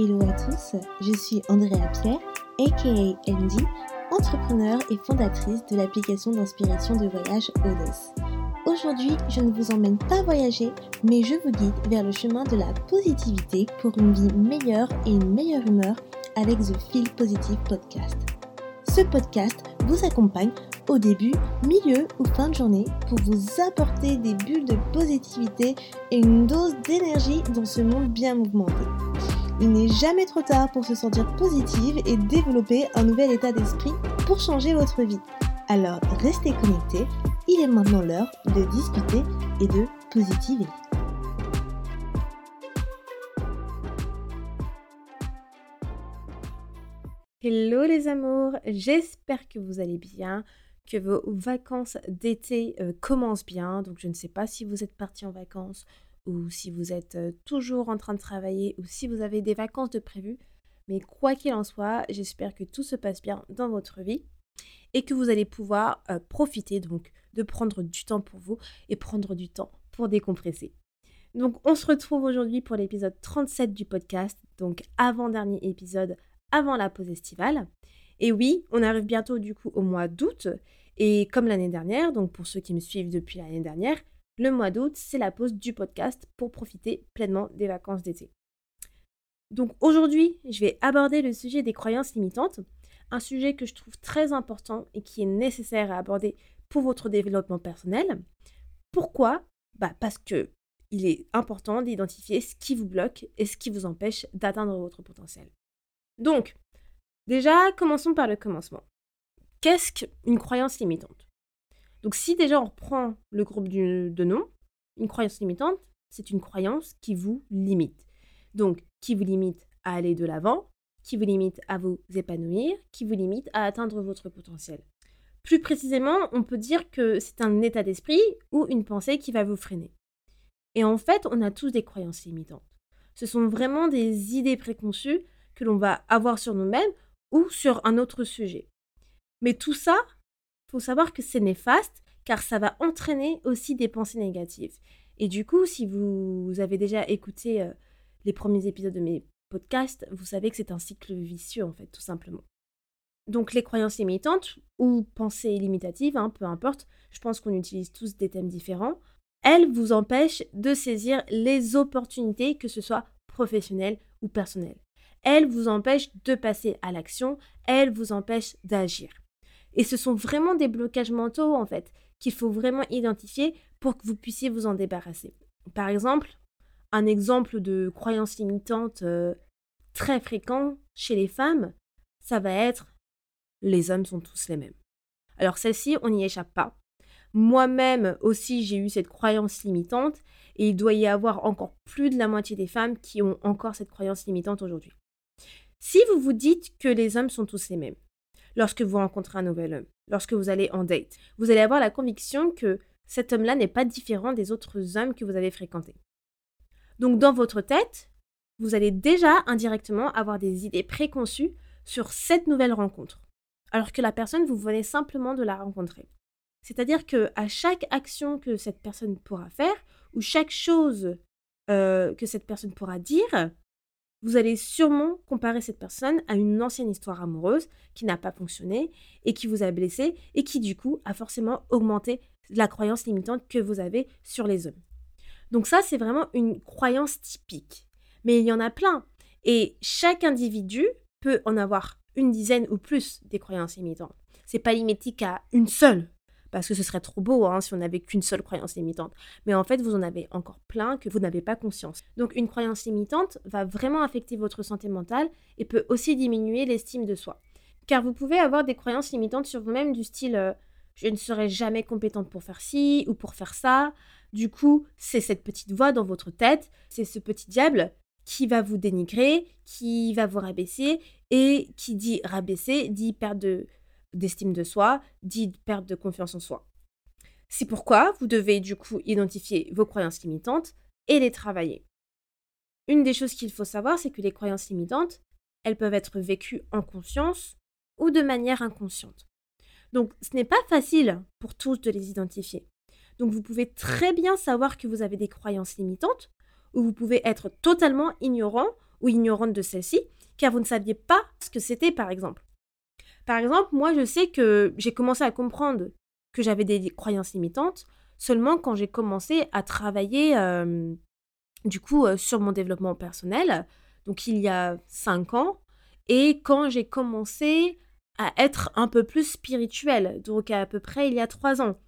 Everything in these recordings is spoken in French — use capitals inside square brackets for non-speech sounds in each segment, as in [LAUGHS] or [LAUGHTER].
Hello à tous, je suis Andrea Pierre, aka Andy, entrepreneur et fondatrice de l'application d'inspiration de voyage Odes. Aujourd'hui, je ne vous emmène pas voyager, mais je vous guide vers le chemin de la positivité pour une vie meilleure et une meilleure humeur avec The Feel Positive Podcast. Ce podcast vous accompagne au début, milieu ou fin de journée pour vous apporter des bulles de positivité et une dose d'énergie dans ce monde bien mouvementé. Il n'est jamais trop tard pour se sentir positive et développer un nouvel état d'esprit pour changer votre vie. Alors restez connectés, il est maintenant l'heure de discuter et de positiver. Hello les amours, j'espère que vous allez bien, que vos vacances d'été euh, commencent bien. Donc je ne sais pas si vous êtes parti en vacances ou si vous êtes euh, toujours en train de travailler ou si vous avez des vacances de prévues. Mais quoi qu'il en soit, j'espère que tout se passe bien dans votre vie et que vous allez pouvoir euh, profiter donc de prendre du temps pour vous et prendre du temps pour décompresser. Donc on se retrouve aujourd'hui pour l'épisode 37 du podcast, donc avant-dernier épisode avant la pause estivale. Et oui, on arrive bientôt du coup au mois d'août et comme l'année dernière, donc pour ceux qui me suivent depuis l'année dernière, le mois d'août, c'est la pause du podcast pour profiter pleinement des vacances d'été. Donc aujourd'hui, je vais aborder le sujet des croyances limitantes, un sujet que je trouve très important et qui est nécessaire à aborder pour votre développement personnel. Pourquoi? Bah Parce que il est important d'identifier ce qui vous bloque et ce qui vous empêche d'atteindre votre potentiel. Donc, déjà, commençons par le commencement. Qu'est-ce qu'une croyance limitante? Donc si déjà on reprend le groupe de noms, une croyance limitante, c'est une croyance qui vous limite. Donc qui vous limite à aller de l'avant, qui vous limite à vous épanouir, qui vous limite à atteindre votre potentiel. Plus précisément, on peut dire que c'est un état d'esprit ou une pensée qui va vous freiner. Et en fait, on a tous des croyances limitantes. Ce sont vraiment des idées préconçues que l'on va avoir sur nous-mêmes ou sur un autre sujet. Mais tout ça, faut savoir que c'est néfaste car ça va entraîner aussi des pensées négatives. Et du coup, si vous avez déjà écouté euh, les premiers épisodes de mes podcasts, vous savez que c'est un cycle vicieux en fait, tout simplement. Donc les croyances limitantes ou pensées limitatives, hein, peu importe, je pense qu'on utilise tous des thèmes différents, elles vous empêchent de saisir les opportunités, que ce soit professionnelles ou personnelles. Elles vous empêchent de passer à l'action, elles vous empêchent d'agir. Et ce sont vraiment des blocages mentaux, en fait, qu'il faut vraiment identifier pour que vous puissiez vous en débarrasser. Par exemple, un exemple de croyance limitante euh, très fréquent chez les femmes, ça va être les hommes sont tous les mêmes. Alors celle-ci, on n'y échappe pas. Moi-même aussi, j'ai eu cette croyance limitante et il doit y avoir encore plus de la moitié des femmes qui ont encore cette croyance limitante aujourd'hui. Si vous vous dites que les hommes sont tous les mêmes, lorsque vous rencontrez un nouvel homme, lorsque vous allez en date. Vous allez avoir la conviction que cet homme-là n'est pas différent des autres hommes que vous avez fréquentés. Donc dans votre tête, vous allez déjà indirectement avoir des idées préconçues sur cette nouvelle rencontre, alors que la personne, vous venez simplement de la rencontrer. C'est-à-dire que à chaque action que cette personne pourra faire, ou chaque chose euh, que cette personne pourra dire, vous allez sûrement comparer cette personne à une ancienne histoire amoureuse qui n'a pas fonctionné et qui vous a blessé et qui du coup a forcément augmenté la croyance limitante que vous avez sur les hommes. Donc ça, c'est vraiment une croyance typique. Mais il y en a plein. Et chaque individu peut en avoir une dizaine ou plus des croyances limitantes. C'est pas limité qu'à une seule parce que ce serait trop beau hein, si on n'avait qu'une seule croyance limitante. Mais en fait, vous en avez encore plein que vous n'avez pas conscience. Donc une croyance limitante va vraiment affecter votre santé mentale et peut aussi diminuer l'estime de soi. Car vous pouvez avoir des croyances limitantes sur vous-même du style euh, je ne serai jamais compétente pour faire ci ou pour faire ça. Du coup, c'est cette petite voix dans votre tête, c'est ce petit diable qui va vous dénigrer, qui va vous rabaisser et qui dit rabaisser dit perdre de, d'estime de soi, dit perte de confiance en soi. C'est pourquoi vous devez du coup identifier vos croyances limitantes et les travailler. Une des choses qu'il faut savoir, c'est que les croyances limitantes, elles peuvent être vécues en conscience ou de manière inconsciente. Donc ce n'est pas facile pour tous de les identifier. Donc vous pouvez très bien savoir que vous avez des croyances limitantes ou vous pouvez être totalement ignorant ou ignorante de celle-ci, car vous ne saviez pas ce que c'était, par exemple. Par exemple, moi, je sais que j'ai commencé à comprendre que j'avais des croyances limitantes seulement quand j'ai commencé à travailler, du coup, sur mon développement personnel, donc il y a cinq ans, et quand j'ai commencé à être un peu plus spirituelle, donc à peu près il y a trois ans.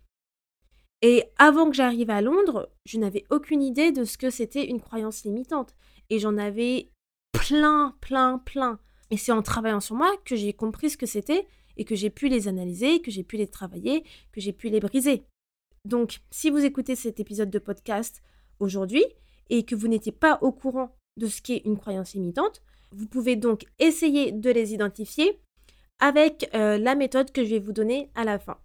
Et avant que j'arrive à Londres, je n'avais aucune idée de ce que c'était une croyance limitante. Et j'en avais plein, plein, plein. Et c'est en travaillant sur moi que j'ai compris ce que c'était et que j'ai pu les analyser, que j'ai pu les travailler, que j'ai pu les briser. Donc, si vous écoutez cet épisode de podcast aujourd'hui et que vous n'étiez pas au courant de ce qu'est une croyance limitante, vous pouvez donc essayer de les identifier avec euh, la méthode que je vais vous donner à la fin.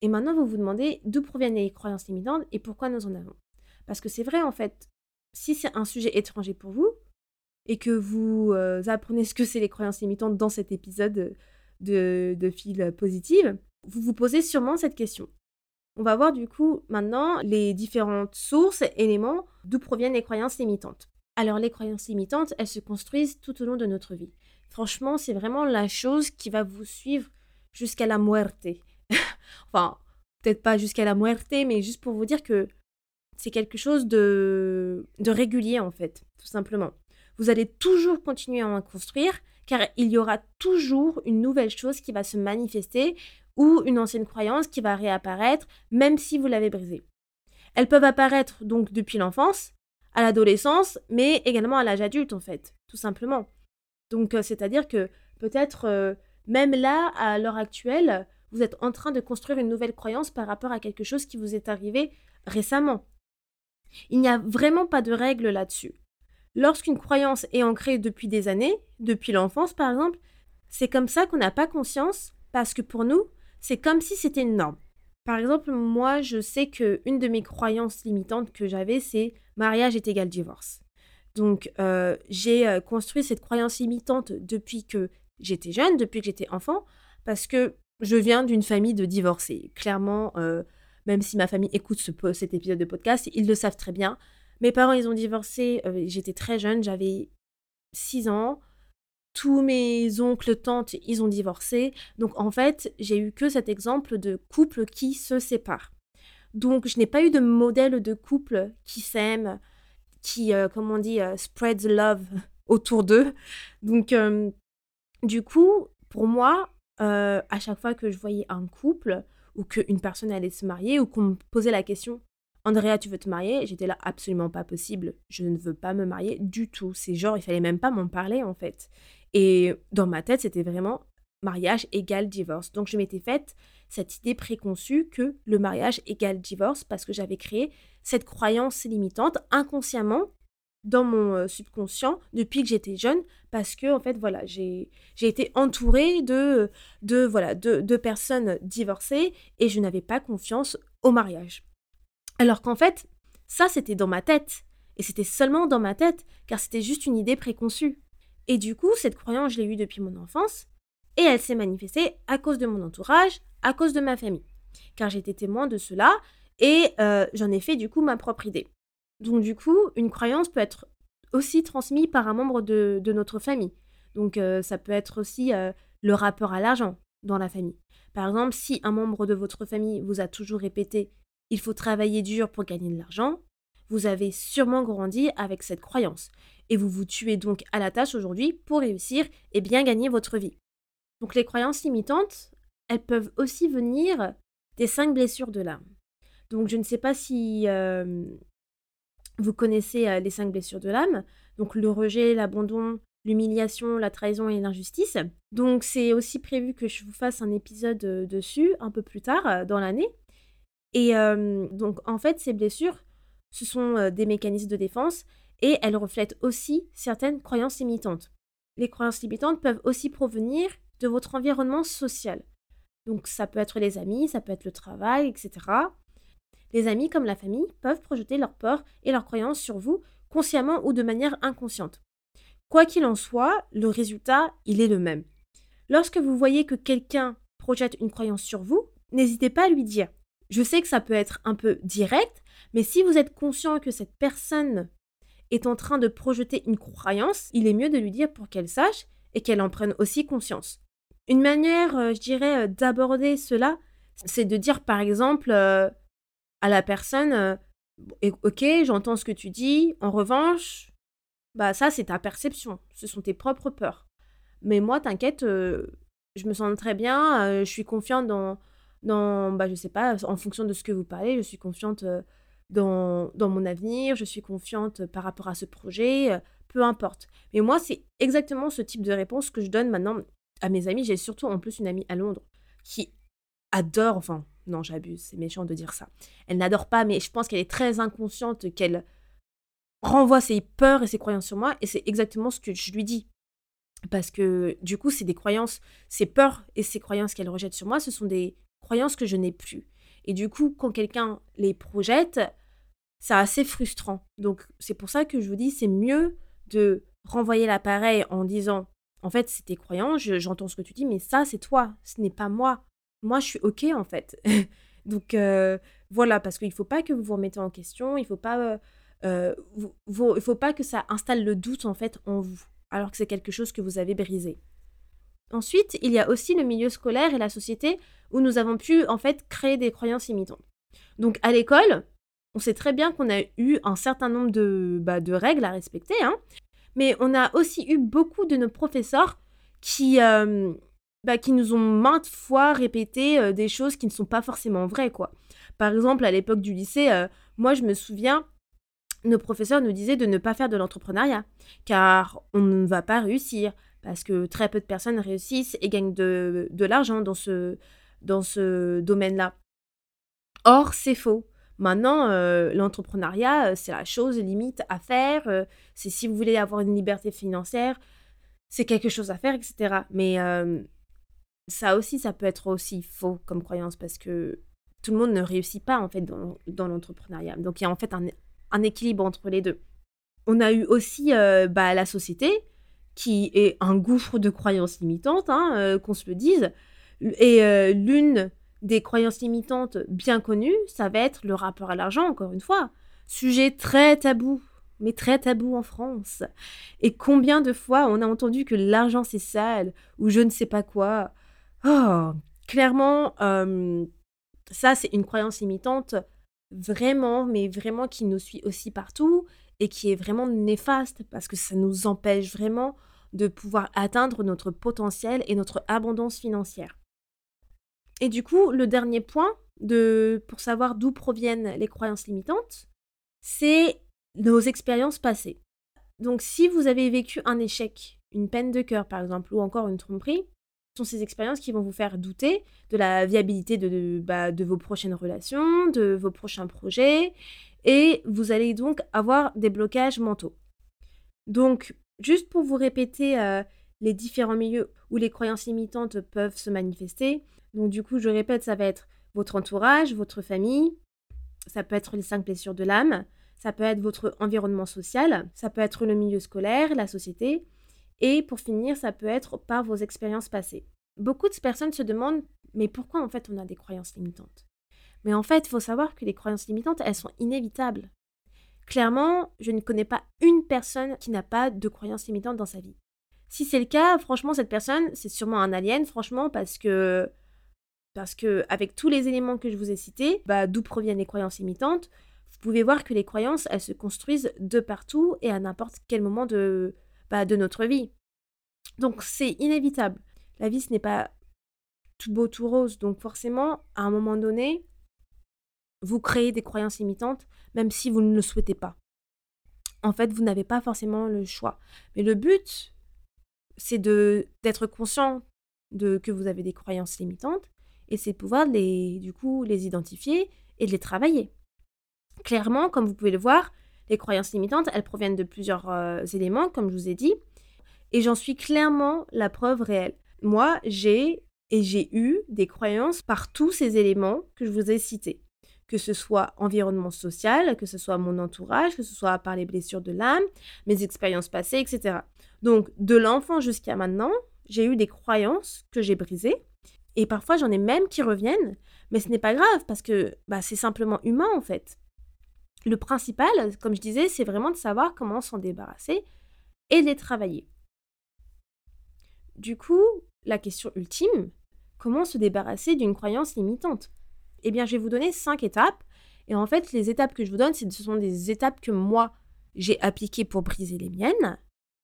Et maintenant, vous vous demandez d'où proviennent les croyances limitantes et pourquoi nous en avons. Parce que c'est vrai, en fait, si c'est un sujet étranger pour vous et que vous euh, apprenez ce que c'est les croyances limitantes dans cet épisode de, de fil positive, vous vous posez sûrement cette question. On va voir du coup maintenant les différentes sources, éléments d'où proviennent les croyances limitantes. Alors les croyances limitantes, elles se construisent tout au long de notre vie. Franchement, c'est vraiment la chose qui va vous suivre jusqu'à la muerte. [LAUGHS] enfin, peut-être pas jusqu'à la muerte, mais juste pour vous dire que c'est quelque chose de, de régulier en fait, tout simplement. Vous allez toujours continuer à en construire car il y aura toujours une nouvelle chose qui va se manifester ou une ancienne croyance qui va réapparaître même si vous l'avez brisée. Elles peuvent apparaître donc depuis l'enfance, à l'adolescence, mais également à l'âge adulte en fait, tout simplement. Donc euh, c'est-à-dire que peut-être euh, même là, à l'heure actuelle, vous êtes en train de construire une nouvelle croyance par rapport à quelque chose qui vous est arrivé récemment. Il n'y a vraiment pas de règle là-dessus. Lorsqu'une croyance est ancrée depuis des années, depuis l'enfance par exemple, c'est comme ça qu'on n'a pas conscience parce que pour nous, c'est comme si c'était une norme. Par exemple, moi, je sais que une de mes croyances limitantes que j'avais, c'est mariage est égal divorce. Donc, euh, j'ai euh, construit cette croyance limitante depuis que j'étais jeune, depuis que j'étais enfant, parce que je viens d'une famille de divorcés. Clairement, euh, même si ma famille écoute ce, cet épisode de podcast, ils le savent très bien. Mes parents, ils ont divorcé, j'étais très jeune, j'avais 6 ans. Tous mes oncles, tantes, ils ont divorcé. Donc, en fait, j'ai eu que cet exemple de couple qui se sépare. Donc, je n'ai pas eu de modèle de couple qui s'aime, qui, euh, comme on dit, euh, spread love [LAUGHS] autour d'eux. Donc, euh, du coup, pour moi, à chaque fois que je voyais un couple ou qu'une personne allait se marier ou qu'on me posait la question Andrea, tu veux te marier? J'étais là, absolument pas possible. Je ne veux pas me marier du tout. C'est genre, il fallait même pas m'en parler en fait. Et dans ma tête, c'était vraiment mariage égale divorce. Donc je m'étais faite cette idée préconçue que le mariage égale divorce parce que j'avais créé cette croyance limitante inconsciemment dans mon euh, subconscient depuis que j'étais jeune parce que en fait voilà j'ai été entourée de de voilà de, de personnes divorcées et je n'avais pas confiance au mariage alors qu'en fait ça c'était dans ma tête et c'était seulement dans ma tête car c'était juste une idée préconçue et du coup cette croyance je l'ai eue depuis mon enfance et elle s'est manifestée à cause de mon entourage à cause de ma famille car j'étais témoin de cela et euh, j'en ai fait du coup ma propre idée. Donc du coup, une croyance peut être aussi transmise par un membre de, notre famille. Donc euh, ça peut être aussi euh, le rapport à l'argent dans la famille. Par exemple, si un membre de votre famille vous a toujours répété il faut travailler dur pour gagner de l'argent, vous avez sûrement grandi avec cette croyance. Et vous vous tuez donc à la tâche aujourd'hui pour réussir et bien gagner votre vie. Donc les croyances limitantes, elles peuvent aussi venir des cinq blessures de l'âme. Donc je ne sais pas si vous connaissez les cinq blessures de l'âme, donc le rejet, l'abandon, l'humiliation, la trahison et l'injustice. Donc c'est aussi prévu que je vous fasse un épisode dessus un peu plus tard dans l'année. Et donc en fait ces blessures, ce sont des mécanismes de défense et elles reflètent aussi certaines croyances limitantes. Les croyances limitantes peuvent aussi provenir de votre environnement social. Donc ça peut être les amis, ça peut être le travail, etc. Les amis comme la famille peuvent projeter leurs peurs et leurs croyances sur vous, consciemment ou de manière inconsciente. Quoi qu'il en soit, le résultat, il est le même. Lorsque vous voyez que quelqu'un projette une croyance sur vous, n'hésitez pas à lui dire. Je sais que ça peut être un peu direct, mais si vous êtes conscient que cette personne est en train de projeter une croyance, il est mieux de lui dire pour qu'elle sache et qu'elle en prenne aussi conscience. Une manière, euh, je dirais, euh, d'aborder cela, c'est de dire par exemple euh, à la personne Ok, j'entends ce que tu dis, en revanche, bah ça c'est ta perception, ce sont tes propres peurs. Mais moi, t'inquiète, je me sens très bien, je suis confiante dans, dans, bah je sais pas, en fonction de ce que vous parlez, je suis confiante dans, dans mon avenir, je suis confiante par rapport à ce projet, peu importe. Mais moi, c'est exactement ce type de réponse que je donne maintenant à mes amis. J'ai surtout en plus une amie à Londres qui adore, enfin, non, j'abuse, c'est méchant de dire ça. Elle n'adore pas, mais je pense qu'elle est très inconsciente qu'elle renvoie ses peurs et ses croyances sur moi, et c'est exactement ce que je lui dis. Parce que du coup, c'est des croyances, ces peurs et ces croyances qu'elle rejette sur moi, ce sont des croyances que je n'ai plus. Et du coup, quand quelqu'un les projette, c'est assez frustrant. Donc, c'est pour ça que je vous dis, c'est mieux de renvoyer l'appareil en disant en fait, c'est tes croyances, j'entends ce que tu dis, mais ça, c'est toi, ce n'est pas moi. Moi, je suis OK, en fait. [LAUGHS] Donc, euh, voilà, parce qu'il ne faut pas que vous vous remettez en question, il ne faut, pas, euh, euh, faut pas que ça installe le doute, en fait, en vous, alors que c'est quelque chose que vous avez brisé. Ensuite, il y a aussi le milieu scolaire et la société où nous avons pu, en fait, créer des croyances imitantes. Donc, à l'école, on sait très bien qu'on a eu un certain nombre de, bah, de règles à respecter, hein, mais on a aussi eu beaucoup de nos professeurs qui, euh, bah, qui nous ont maintes fois répété euh, des choses qui ne sont pas forcément vraies, quoi. Par exemple, à l'époque du lycée, euh, moi, je me souviens, nos professeurs nous disaient de ne pas faire de l'entrepreneuriat, car on ne va pas réussir, parce que très peu de personnes réussissent et gagnent de, de l'argent dans ce, dans ce domaine-là. Or, c'est faux. Maintenant, euh, l'entrepreneuriat, euh, c'est la chose limite à faire. Euh, c'est si vous voulez avoir une liberté financière, c'est quelque chose à faire, etc. Mais ça aussi, ça peut être aussi faux comme croyance parce que tout le monde ne réussit pas en fait dans, l'entrepreneuriat. Donc il y a en fait un, équilibre entre les deux. On a eu aussi bah, la société qui est un gouffre de croyances limitantes, hein, qu'on se le dise. Et l'une des croyances limitantes bien connues, ça va être le rapport à l'argent, encore une fois. Sujet très tabou, mais très tabou en France. Et combien de fois on a entendu que l'argent c'est sale, ou je ne sais pas quoi. Oh, clairement, euh, ça c'est une croyance limitante vraiment, mais vraiment qui nous suit aussi partout et qui est vraiment néfaste parce que ça nous empêche vraiment de pouvoir atteindre notre potentiel et notre abondance financière. Et du coup, le dernier point pour savoir d'où proviennent les croyances limitantes, c'est nos expériences passées. Donc si vous avez vécu un échec, une peine de cœur par exemple, ou encore une tromperie, ce sont ces expériences qui vont vous faire douter de la viabilité de, de, bah, vos prochaines relations, de vos prochains projets, et vous allez donc avoir des blocages mentaux. Donc, juste pour vous répéter euh, les différents milieux où les croyances limitantes peuvent se manifester, donc du coup, je répète, ça va être votre entourage, votre famille, ça peut être les cinq blessures de l'âme, ça peut être votre environnement social, ça peut être le milieu scolaire, la société, et pour finir, ça peut être par vos expériences passées. Beaucoup de personnes se demandent, mais pourquoi en fait on a des croyances limitantes? Mais en fait, il faut savoir que les croyances limitantes, elles sont inévitables. Clairement, je ne connais pas une personne qui n'a pas de croyances limitantes dans sa vie. Si c'est le cas, franchement, cette personne, c'est sûrement un alien, franchement, parce que parce que avec tous les éléments que je vous ai cités, bah, d'où proviennent les croyances imitantes, vous pouvez voir que les croyances, elles se construisent de partout et à n'importe quel moment de, bah, de notre vie. Donc c'est inévitable. La vie, ce n'est pas tout beau, tout rose. Donc forcément, à un moment donné, vous créez des croyances imitantes, même si vous ne le souhaitez pas. En fait, vous n'avez pas forcément le choix. Mais le but, c'est d'être conscient de que vous avez des croyances limitantes et c'est pouvoir les, du coup, les identifier et les travailler. Clairement, comme vous pouvez le voir, les croyances limitantes, elles proviennent de plusieurs euh, éléments, comme je vous ai dit, et j'en suis clairement la preuve réelle. Moi, j'ai et j'ai eu des croyances par tous ces éléments que je vous ai cités, que ce soit environnement social, que ce soit mon entourage, que ce soit par les blessures de l'âme, mes expériences passées, etc. Donc, de l'enfant jusqu'à maintenant, j'ai eu des croyances que j'ai brisées, et parfois, j'en ai même qui reviennent, mais ce n'est pas grave parce que bah, c'est simplement humain en fait. le principal, comme je disais, c'est vraiment de savoir comment s'en débarrasser et les travailler. Du coup, la question ultime, comment se débarrasser d'une croyance limitante? Eh bien, je vais vous donner cinq étapes. Et en fait, les étapes que je vous donne, ce sont des étapes que moi, j'ai appliquées pour briser les miennes.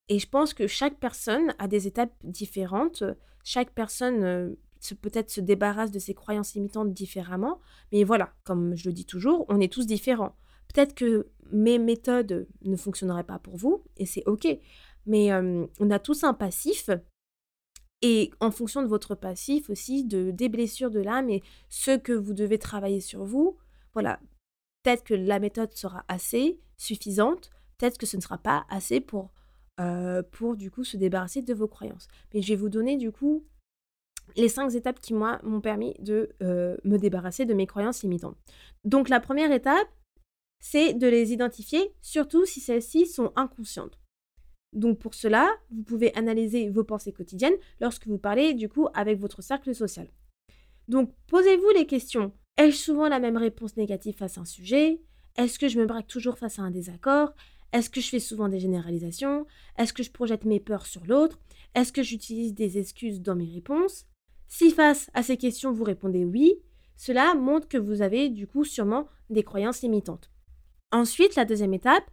Et je pense que chaque personne a des étapes différentes. Chaque personne euh, peut-être se débarrasse de ses croyances limitantes différemment. Mais voilà, comme je le dis toujours, on est tous différents. Peut-être que mes méthodes ne fonctionneraient pas pour vous, et c'est OK. Mais euh, on a tous un passif. Et en fonction de votre passif aussi, de, des blessures de l'âme et ce que vous devez travailler sur vous, voilà, peut-être que la méthode sera assez suffisante, peut-être que ce ne sera pas assez pour, euh, pour du coup se débarrasser de vos croyances. Mais je vais vous donner du coup les cinq étapes qui moi m'ont permis de euh, me débarrasser de mes croyances limitantes. Donc la première étape, c'est de les identifier, surtout si celles-ci sont inconscientes. Donc pour cela, vous pouvez analyser vos pensées quotidiennes lorsque vous parlez du coup avec votre cercle social. Donc posez-vous les questions. Ai-je souvent la même réponse négative face à un sujet? Est-ce que je me braque toujours face à un désaccord? Est-ce que je fais souvent des généralisations? Est-ce que je projette mes peurs sur l'autre? Est-ce que j'utilise des excuses dans mes réponses? Si face à ces questions vous répondez oui, cela montre que vous avez du coup sûrement des croyances limitantes. Ensuite, la deuxième étape,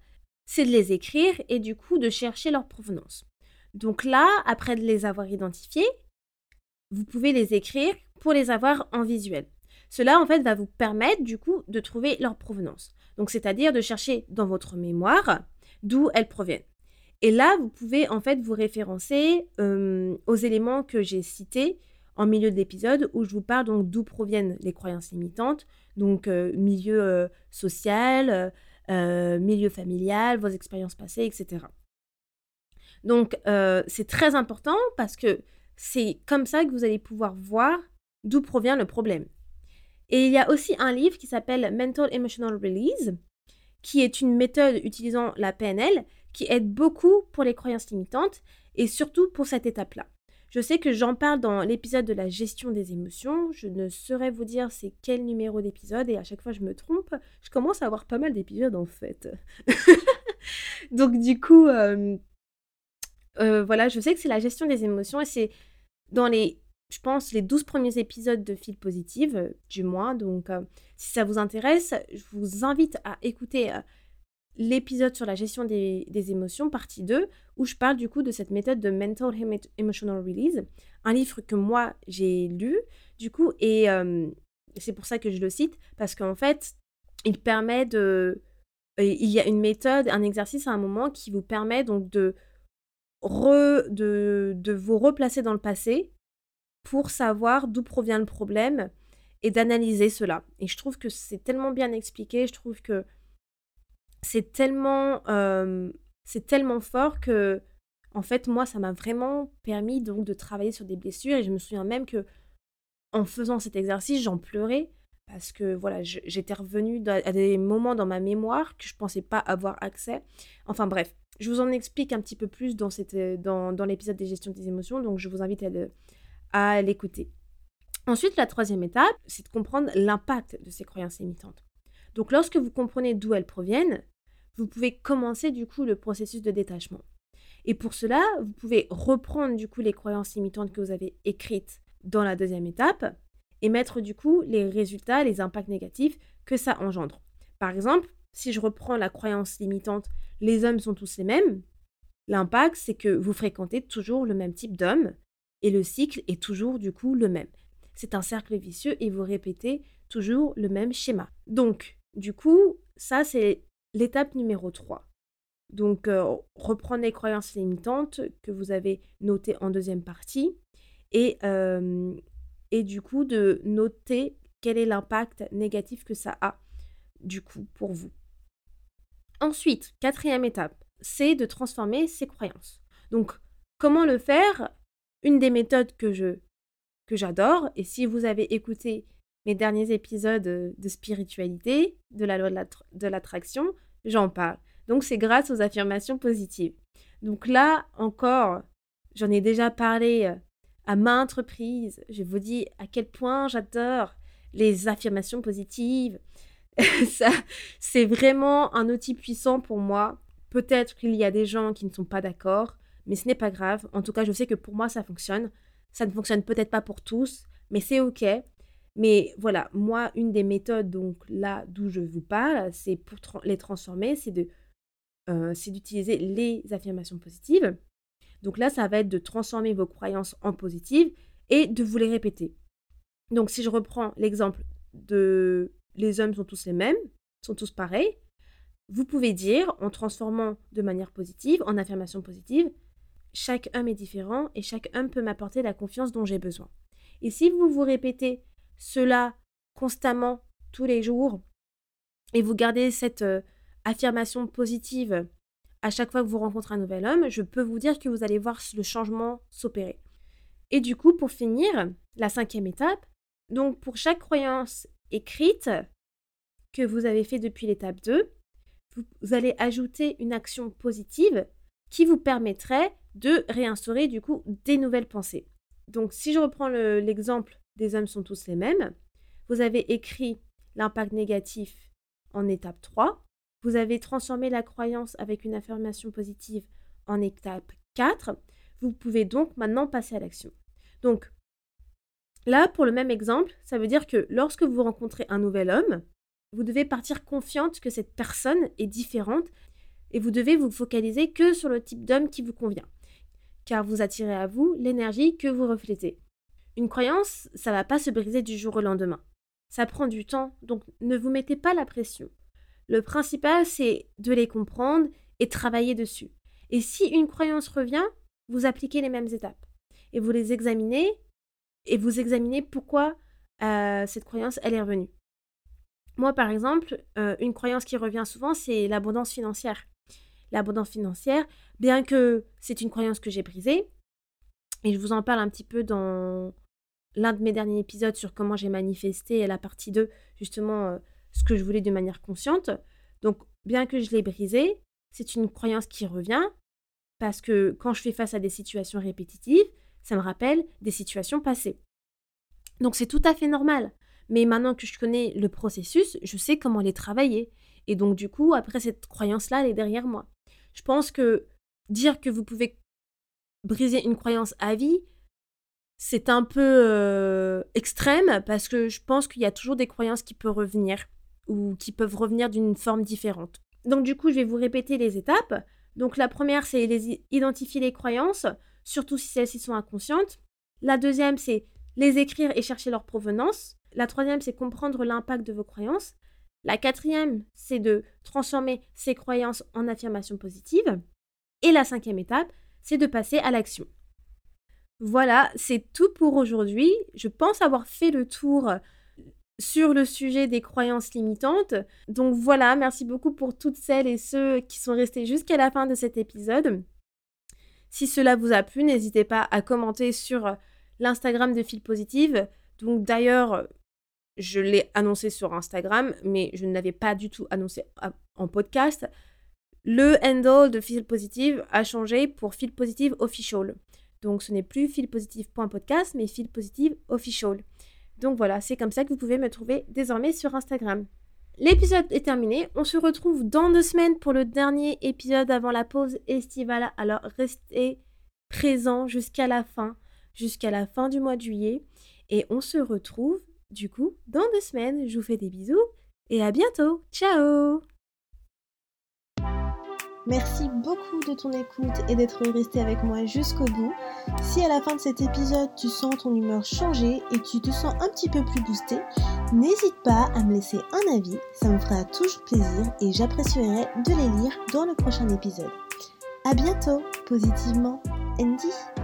c'est de les écrire et du coup de chercher leur provenance. Donc là, après de les avoir identifiés, vous pouvez les écrire pour les avoir en visuel. Cela en fait va vous permettre du coup de trouver leur provenance. Donc c'est-à-dire de chercher dans votre mémoire d'où elles proviennent. Et là, vous pouvez en fait vous référencer euh, aux éléments que j'ai cités en milieu d'épisode où je vous parle donc d'où proviennent les croyances limitantes, donc euh, milieu euh, social, euh, milieu familial, vos expériences passées, etc. Donc, euh, c'est très important parce que c'est comme ça que vous allez pouvoir voir d'où provient le problème. Et il y a aussi un livre qui s'appelle Mental Emotional Release, qui est une méthode utilisant la PNL qui aide beaucoup pour les croyances limitantes et surtout pour cette étape-là. Je sais que j'en parle dans l'épisode de la gestion des émotions. Je ne saurais vous dire c'est quel numéro d'épisode et à chaque fois je me trompe. Je commence à avoir pas mal d'épisodes en fait. [LAUGHS] Donc du coup, euh, euh, voilà, je sais que c'est la gestion des émotions et c'est dans les, je pense, les 12 premiers épisodes de Fil Positive euh, du mois. Donc si ça vous intéresse, je vous invite à écouter l'épisode sur la gestion des, émotions, partie 2, où je parle du coup de cette méthode de Mental Emotional Release, un livre que moi j'ai lu, du coup, et c'est pour ça que je le cite, parce qu'en fait, il permet de... Il y a une méthode, un exercice à un moment qui vous permet donc de, de, de vous replacer dans le passé pour savoir d'où provient le problème et d'analyser cela. Et je trouve que c'est tellement bien expliqué, je trouve que c'est tellement, c'est tellement fort que, en fait, moi, ça m'a vraiment permis donc de travailler sur des blessures. Et je me souviens même que, en faisant cet exercice, j'en pleurais parce que voilà, j'étais revenue à des moments dans ma mémoire que je pensais pas avoir accès. Enfin bref, je vous en explique un petit peu plus dans, cette, dans, dans l'épisode des gestions des émotions, donc je vous invite à, à l'écouter. Ensuite, la troisième étape, c'est de comprendre l'impact de ces croyances limitantes. Donc lorsque vous comprenez d'où elles proviennent, vous pouvez commencer du coup le processus de détachement. Et pour cela, vous pouvez reprendre du coup les croyances limitantes que vous avez écrites dans la deuxième étape et mettre du coup les résultats, les impacts négatifs que ça engendre. Par exemple, si je reprends la croyance limitante les hommes sont tous les mêmes, l'impact c'est que vous fréquentez toujours le même type d'hommes et le cycle est toujours du coup le même. C'est un cercle vicieux et vous répétez toujours le même schéma. Donc, du coup, ça c'est l'étape numéro 3. Donc, euh, reprenez les croyances limitantes que vous avez notées en deuxième partie et, euh, et du coup de noter quel est l'impact négatif que ça a du coup pour vous. Ensuite, quatrième étape, c'est de transformer ces croyances. Donc, comment le faire? Une des méthodes que je que j'adore, et si vous avez écouté mes derniers épisodes de spiritualité, de la loi de l'attraction, j'en parle. Donc c'est grâce aux affirmations positives. Donc là encore, j'en ai déjà parlé euh, à maintes reprises. Je vous dis à quel point j'adore les affirmations positives. [LAUGHS] ça, c'est vraiment un outil puissant pour moi. Peut-être qu'il y a des gens qui ne sont pas d'accord, mais ce n'est pas grave. En tout cas, je sais que pour moi, ça fonctionne. Ça ne fonctionne peut-être pas pour tous, mais c'est OK. Mais voilà, moi, une des méthodes, donc là d'où je vous parle, c'est pour les transformer, c'est de, euh, c'est d'utiliser les affirmations positives. Donc là, ça va être de transformer vos croyances en positives et de vous les répéter. Donc si je reprends l'exemple de les hommes sont tous les mêmes, sont tous pareils, vous pouvez dire en transformant de manière positive, en affirmation positive, chaque homme est différent et chaque homme peut m'apporter la confiance dont j'ai besoin. Et si vous vous répétez cela constamment tous les jours et vous gardez cette euh, affirmation positive à chaque fois que vous rencontrez un nouvel homme, je peux vous dire que vous allez voir le changement s'opérer. Et du coup, pour finir, la cinquième étape, donc pour chaque croyance écrite que vous avez fait depuis l'étape 2, vous, allez ajouter une action positive qui vous permettrait de réinstaurer du coup des nouvelles pensées. Donc si je reprends l'exemple des hommes sont tous les mêmes, vous avez écrit l'impact négatif en étape 3, vous avez transformé la croyance avec une affirmation positive en étape 4, vous pouvez donc maintenant passer à l'action. Donc là, pour le même exemple, ça veut dire que lorsque vous rencontrez un nouvel homme, vous devez partir confiante que cette personne est différente et vous devez vous focaliser que sur le type d'homme qui vous convient, car vous attirez à vous l'énergie que vous reflétez. Une croyance, ça va pas se briser du jour au lendemain. Ça prend du temps, donc ne vous mettez pas la pression. Le principal, c'est de les comprendre et travailler dessus. Et si une croyance revient, vous appliquez les mêmes étapes et vous les examinez et vous examinez pourquoi euh, cette croyance elle est revenue. Moi, par exemple, euh, une croyance qui revient souvent, c'est l'abondance financière. L'abondance financière, bien que c'est une croyance que j'ai brisée, et je vous en parle un petit peu dans l'un de mes derniers épisodes sur comment j'ai manifesté la partie 2, justement, euh, ce que je voulais de manière consciente. Donc, bien que je l'ai brisée, c'est une croyance qui revient, parce que quand je fais face à des situations répétitives, ça me rappelle des situations passées. Donc c'est tout à fait normal. Mais maintenant que je connais le processus, je sais comment les travailler. Et donc, du coup, après, cette croyance-là, elle est derrière moi. Je pense que dire que vous pouvez briser une croyance à vie, c'est un peu euh, extrême parce que je pense qu'il y a toujours des croyances qui peuvent revenir ou qui peuvent revenir d'une forme différente. Donc, du coup, je vais vous répéter les étapes. Donc, la première, c'est identifier les croyances, surtout si celles-ci sont inconscientes. La deuxième, c'est les écrire et chercher leur provenance. La troisième, c'est comprendre l'impact de vos croyances. La quatrième, c'est de transformer ces croyances en affirmations positives. Et la cinquième étape, c'est de passer à l'action. Voilà, c'est tout pour aujourd'hui. Je pense avoir fait le tour sur le sujet des croyances limitantes. Donc voilà, merci beaucoup pour toutes celles et ceux qui sont restés jusqu'à la fin de cet épisode. Si cela vous a plu, n'hésitez pas à commenter sur l'Instagram de Fil Positive. Donc d'ailleurs, je l'ai annoncé sur Instagram, mais je ne l'avais pas du tout annoncé en podcast. Le handle de Feel Positive a changé pour Feel Positive Official. Donc ce n'est plus feelpositive.podcast, mais Feel Positive Official. Donc voilà, c'est comme ça que vous pouvez me trouver désormais sur Instagram. L'épisode est terminé. On se retrouve dans deux semaines pour le dernier épisode avant la pause estivale. Alors restez présents jusqu'à la fin, jusqu'à la fin du mois de juillet. Et on se retrouve du coup dans deux semaines. Je vous fais des bisous et à bientôt. Ciao Merci beaucoup de ton écoute et d'être resté avec moi jusqu'au bout. Si à la fin de cet épisode tu sens ton humeur changer et tu te sens un petit peu plus boosté, n'hésite pas à me laisser un avis, ça me fera toujours plaisir et j'apprécierai de les lire dans le prochain épisode. A bientôt, positivement, Andy.